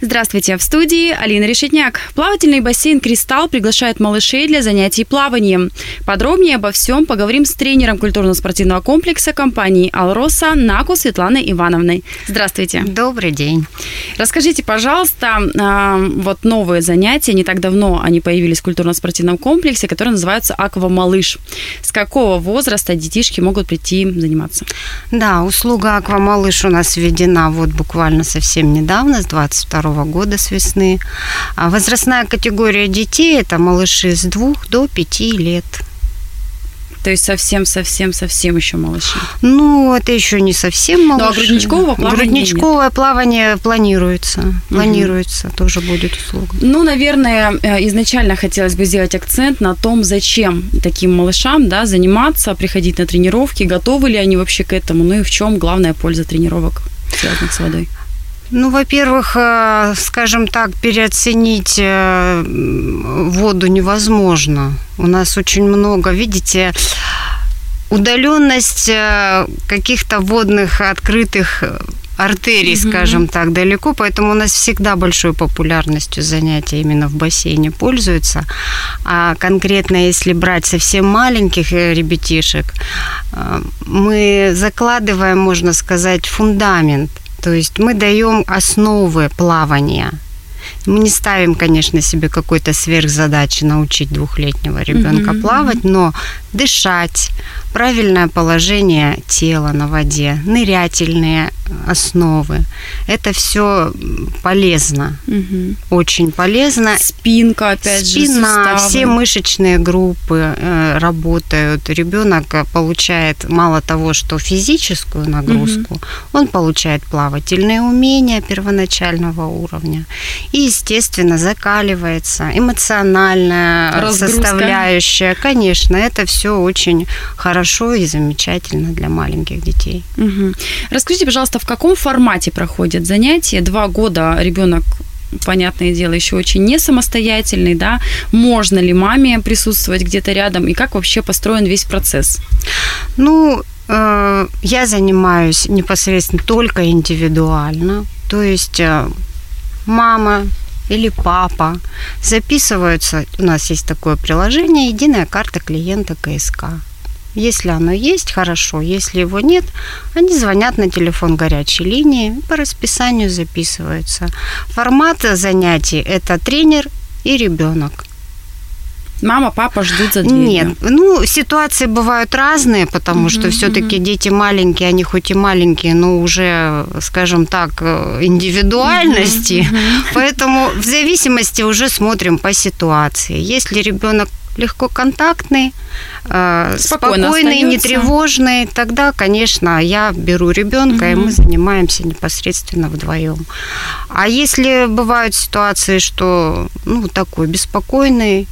Здравствуйте, в студии Алина Решетняк. Плавательный бассейн «Кристалл» приглашает малышей для занятий плаванием. Подробнее обо всем поговорим с тренером культурно-спортивного комплекса компании «Алроса» Наку Светланой Ивановной. Здравствуйте. Добрый день. Расскажите, пожалуйста, а, вот новые занятия, не так давно они появились в культурно-спортивном комплексе, которые называются «Аквамалыш». С какого возраста детишки могут прийти заниматься? Да, услуга «Аквамалыш» у нас введена вот буквально совсем недавно, с 22 года с весны. А возрастная категория детей – это малыши с 2 до 5 лет. То есть совсем-совсем-совсем еще малыши. Ну, это еще не совсем малыши. Ну, а грудничкового плавания Грудничковое нет. плавание планируется. Планируется, угу. тоже будет услуга. Ну, наверное, э, изначально хотелось бы сделать акцент на том, зачем таким малышам да, заниматься, приходить на тренировки, готовы ли они вообще к этому, ну и в чем главная польза тренировок, связанных с водой. Ну, во-первых, э, скажем так, переоценить э, воду невозможно. У нас очень много, видите, удаленность э, каких-то водных открытых артерий, mm-hmm. скажем так, далеко, поэтому у нас всегда большой популярностью занятия именно в бассейне пользуются. А конкретно, если брать совсем маленьких ребятишек, мы закладываем, можно сказать, фундамент – то есть мы даем основы плавания. Мы не ставим, конечно, себе какой-то сверхзадачи научить двухлетнего ребенка mm-hmm. плавать, но дышать, правильное положение тела на воде, нырятельные основы. Это все полезно, угу. очень полезно. Спинка, опять Спина, же, Спина, все мышечные группы э, работают. Ребенок получает мало того, что физическую нагрузку, угу. он получает плавательные умения первоначального уровня. И, естественно, закаливается эмоциональная Разгрузка. составляющая. Конечно, это все очень хорошо и замечательно для маленьких детей. Угу. Расскажите, пожалуйста, в каком формате проходят занятия? Два года ребенок понятное дело, еще очень не самостоятельный, да, можно ли маме присутствовать где-то рядом и как вообще построен весь процесс? Ну, э, я занимаюсь непосредственно только индивидуально, то есть э, мама или папа записываются, у нас есть такое приложение, единая карта клиента КСК. Если оно есть, хорошо. Если его нет, они звонят на телефон горячей линии, по расписанию записываются. Формат занятий – это тренер и ребенок. Мама, папа ждут за дверью. Нет, ну, ситуации бывают разные, потому uh-huh, что все-таки uh-huh. дети маленькие, они хоть и маленькие, но уже, скажем так, э, индивидуальности. Uh-huh. Поэтому в зависимости уже смотрим по ситуации. Если ребенок легко контактный, э, Спокойно спокойный, нетревожный, тогда, конечно, я беру ребенка, угу. и мы занимаемся непосредственно вдвоем. А если бывают ситуации, что ну такой беспокойный,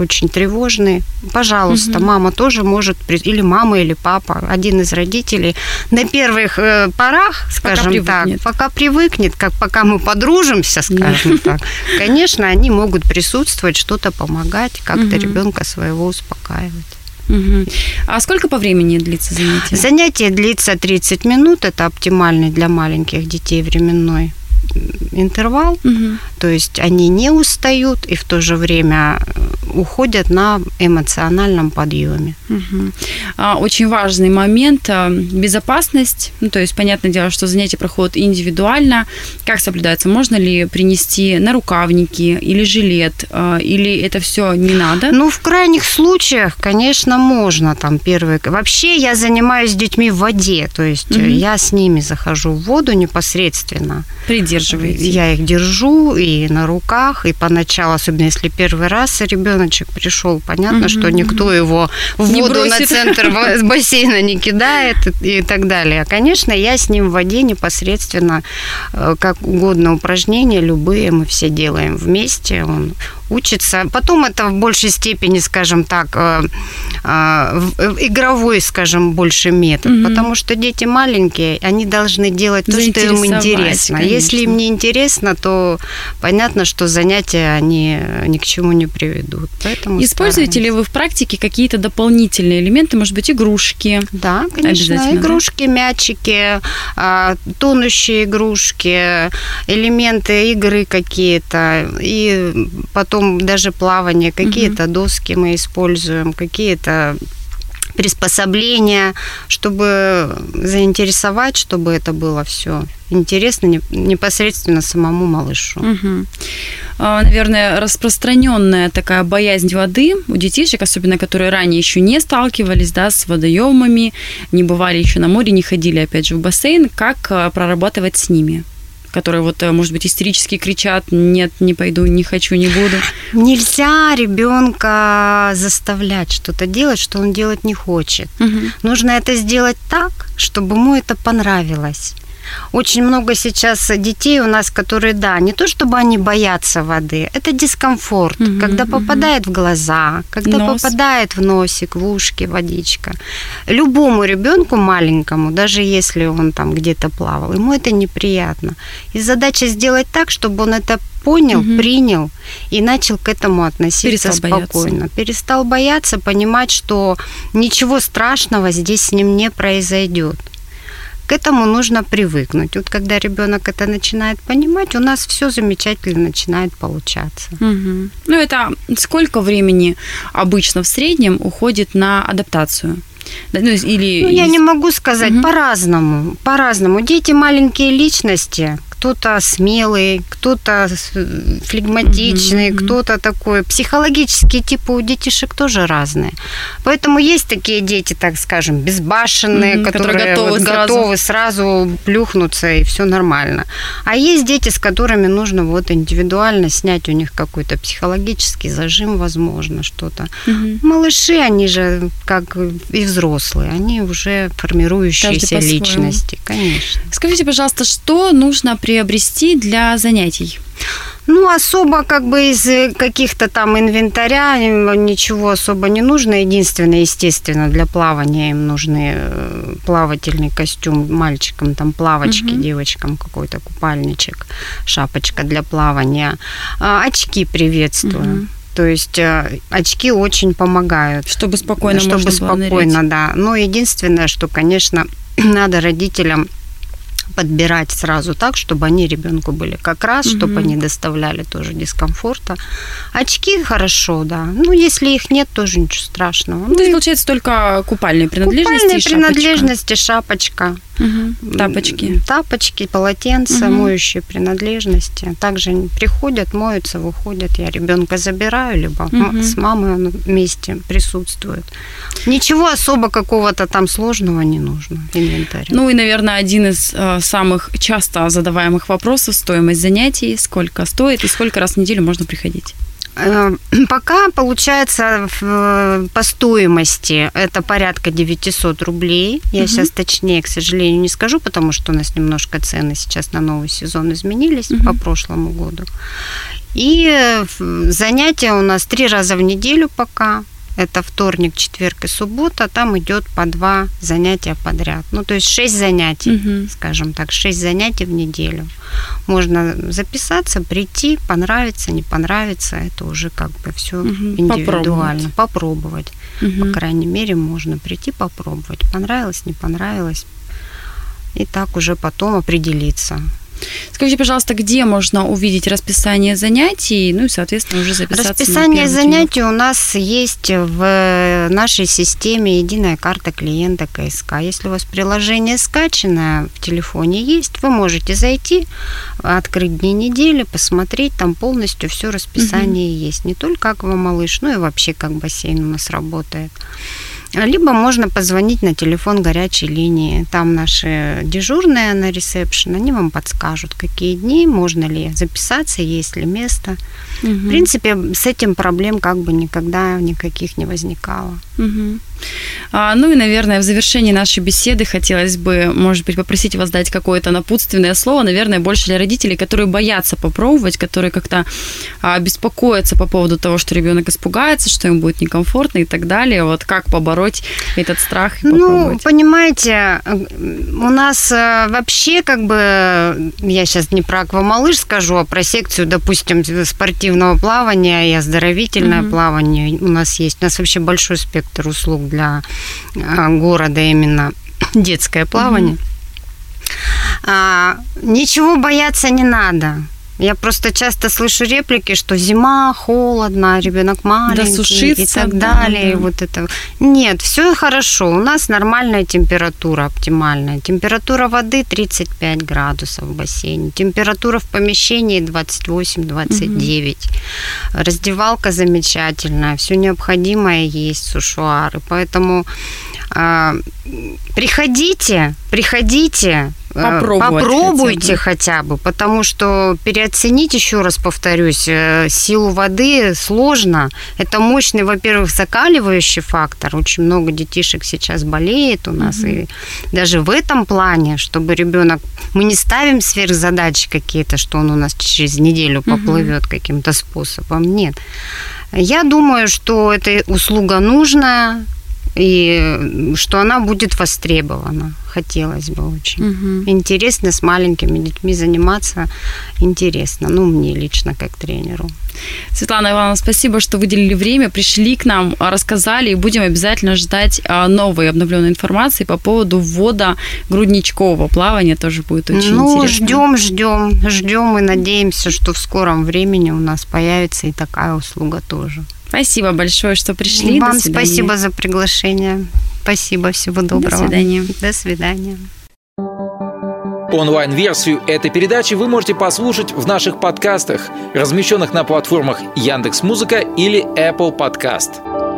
очень тревожный, пожалуйста, угу. мама тоже может, или мама, или папа, один из родителей, на первых э, порах, скажем пока так, пока привыкнет, как пока мы подружимся, скажем так, конечно, они могут присутствовать, что-то помогать, как-то угу. ребенка своего успокаивать. Угу. А сколько по времени длится занятие? Занятие длится 30 минут, это оптимальный для маленьких детей временной интервал, угу. то есть они не устают и в то же время э, уходят на эмоциональном подъеме. Угу. Очень важный момент а, – безопасность. Ну, то есть, понятное дело, что занятия проходят индивидуально. Как соблюдается? Можно ли принести на рукавники или жилет? А, или это все не надо? Ну, в крайних случаях, конечно, можно. Там первые... Вообще я занимаюсь с детьми в воде, то есть угу. я с ними захожу в воду непосредственно. Придерживаете? Я их держу и на руках, и поначалу, особенно если первый раз ребеночек пришел, понятно, что никто его в не воду бросит. на центр бассейна не кидает и так далее. Конечно, я с ним в воде непосредственно, э, как угодно упражнения, любые мы все делаем вместе. Он учится. Потом это в большей степени, скажем так, э, э, игровой, скажем, больше метод, угу. потому что дети маленькие, они должны делать то, что им интересно. Конечно. Если им не интересно, то понятно, что занятия они ни к чему не приведут. Поэтому Используете стараемся. ли вы в практике какие-то дополнительные элементы, может быть, игрушки? Да, конечно, игрушки, да? мячики, а, тонущие игрушки, элементы игры какие-то, и потом даже плавание, какие-то угу. доски мы используем, какие-то приспособления, чтобы заинтересовать, чтобы это было все интересно непосредственно самому малышу. Угу. Наверное, распространенная такая боязнь воды у детишек, особенно которые ранее еще не сталкивались да, с водоемами, не бывали еще на море, не ходили опять же в бассейн, как а, прорабатывать с ними? Которые вот, э, может быть, истерически кричат, нет, не пойду, не хочу, не буду. Нельзя ребенка заставлять что-то делать, что он делать не хочет. Угу. Нужно это сделать так, чтобы ему это понравилось. Очень много сейчас детей у нас, которые, да, не то чтобы они боятся воды, это дискомфорт, угу, когда попадает угу. в глаза, когда Нос. попадает в носик, в ушки водичка. Любому ребенку маленькому, даже если он там где-то плавал, ему это неприятно. И задача сделать так, чтобы он это понял, угу. принял и начал к этому относиться Перестал спокойно. Бояться. Перестал бояться, понимать, что ничего страшного здесь с ним не произойдет к этому нужно привыкнуть. Вот когда ребенок это начинает понимать, у нас все замечательно начинает получаться. Угу. Ну это сколько времени обычно в среднем уходит на адаптацию? Ну, или... ну, я не могу сказать, угу. по-разному. По-разному. Дети маленькие личности, кто-то смелый, кто-то флегматичный, mm-hmm. кто-то такой. Психологические типы у детишек тоже разные. Поэтому есть такие дети, так скажем, безбашенные, mm-hmm, которые, которые готовы, вот, сразу. готовы сразу плюхнуться и все нормально. А есть дети, с которыми нужно вот индивидуально снять у них какой-то психологический зажим, возможно, что-то. Mm-hmm. Малыши, они же как и взрослые, они уже формирующиеся личности, конечно. Скажите, пожалуйста, что нужно при приобрести для занятий? Ну, особо как бы из каких-то там инвентаря ничего особо не нужно. Единственное, естественно, для плавания им нужны э, плавательный костюм мальчикам, там плавочки, угу. девочкам какой-то купальничек, шапочка для плавания. А, очки приветствую. Угу. То есть э, очки очень помогают. Чтобы спокойно Чтобы можно спокойно, да. Но единственное, что, конечно, надо родителям подбирать сразу так, чтобы они ребенку были как раз, угу. чтобы они доставляли тоже дискомфорта. Очки хорошо, да. Ну, если их нет, тоже ничего страшного. Ну, то есть, получается, только купальные принадлежности Купальные и принадлежности, шапочка. Угу. Тапочки. Тапочки, полотенца, угу. моющие принадлежности. Также приходят, моются, выходят. Я ребенка забираю, либо угу. с мамой он вместе присутствует. Ничего особо какого-то там сложного не нужно в инвентаре. Ну и, наверное, один из э, самых часто задаваемых вопросов стоимость занятий, сколько стоит и сколько раз в неделю можно приходить. Э, пока получается по стоимости это порядка 900 рублей. Я угу. сейчас точнее, к сожалению, не скажу, потому что у нас немножко цены сейчас на новый сезон изменились угу. по прошлому году. И э, занятия у нас три раза в неделю пока это вторник, четверг и суббота, там идет по два занятия подряд. Ну, то есть шесть занятий, угу. скажем так, шесть занятий в неделю. Можно записаться, прийти, понравится, не понравится, это уже как бы все угу. индивидуально. Попробовать. попробовать. Угу. По крайней мере, можно прийти попробовать. Понравилось, не понравилось. И так уже потом определиться, Скажите, пожалуйста, где можно увидеть расписание занятий, ну и, соответственно, уже записаться Расписание занятий у нас есть в нашей системе «Единая карта клиента КСК». Если у вас приложение скачанное в телефоне есть, вы можете зайти, открыть дни недели, посмотреть, там полностью все расписание угу. есть. Не только аквамалыш, но и вообще как бассейн у нас работает. Либо можно позвонить на телефон горячей линии. Там наши дежурные на ресепшн, они вам подскажут, какие дни, можно ли записаться, есть ли место. Угу. В принципе, с этим проблем как бы никогда никаких не возникало. Угу. А, ну и, наверное, в завершении нашей беседы хотелось бы, может быть, попросить вас дать какое-то напутственное слово, наверное, больше для родителей, которые боятся попробовать, которые как-то а, беспокоятся по поводу того, что ребенок испугается, что им будет некомфортно и так далее. Вот как побороть этот страх и Ну, понимаете, у нас э, вообще как бы, я сейчас не про аквамалыш скажу, а про секцию, допустим, спортивного плавания и оздоровительное угу. плавание у нас есть. У нас вообще большой спектр услуг для а, города именно детское плавание. Mm-hmm. А, ничего бояться не надо. Я просто часто слышу реплики, что зима, холодно, ребенок маленький да, и так далее. Да, да. Вот это. Нет, все хорошо. У нас нормальная температура, оптимальная. Температура воды 35 градусов в бассейне. Температура в помещении 28-29. Угу. Раздевалка замечательная. Все необходимое есть, сушуары. Поэтому приходите, приходите, э, попробуйте хотя бы. хотя бы, потому что переоценить, еще раз повторюсь, э, силу воды сложно. Это мощный, во-первых, закаливающий фактор. Очень много детишек сейчас болеет у нас, угу. и даже в этом плане, чтобы ребенок, мы не ставим сверхзадачи какие-то, что он у нас через неделю поплывет угу. каким-то способом. Нет. Я думаю, что эта услуга нужная, и что она будет востребована. Хотелось бы очень. Угу. Интересно с маленькими детьми заниматься. Интересно. Ну, мне лично как тренеру. Светлана Ивановна, спасибо, что выделили время, пришли к нам, рассказали, и будем обязательно ждать а, новой обновленной информации по поводу ввода грудничкового плавания. Тоже будет очень ну, интересно. ждем, ждем, ждем и надеемся, что в скором времени у нас появится и такая услуга тоже. Спасибо большое, что пришли. Вам спасибо за приглашение. Спасибо, всего доброго. До свидания. До свидания. Онлайн-версию этой передачи вы можете послушать в наших подкастах, размещенных на платформах Яндекс.Музыка или Apple Podcast.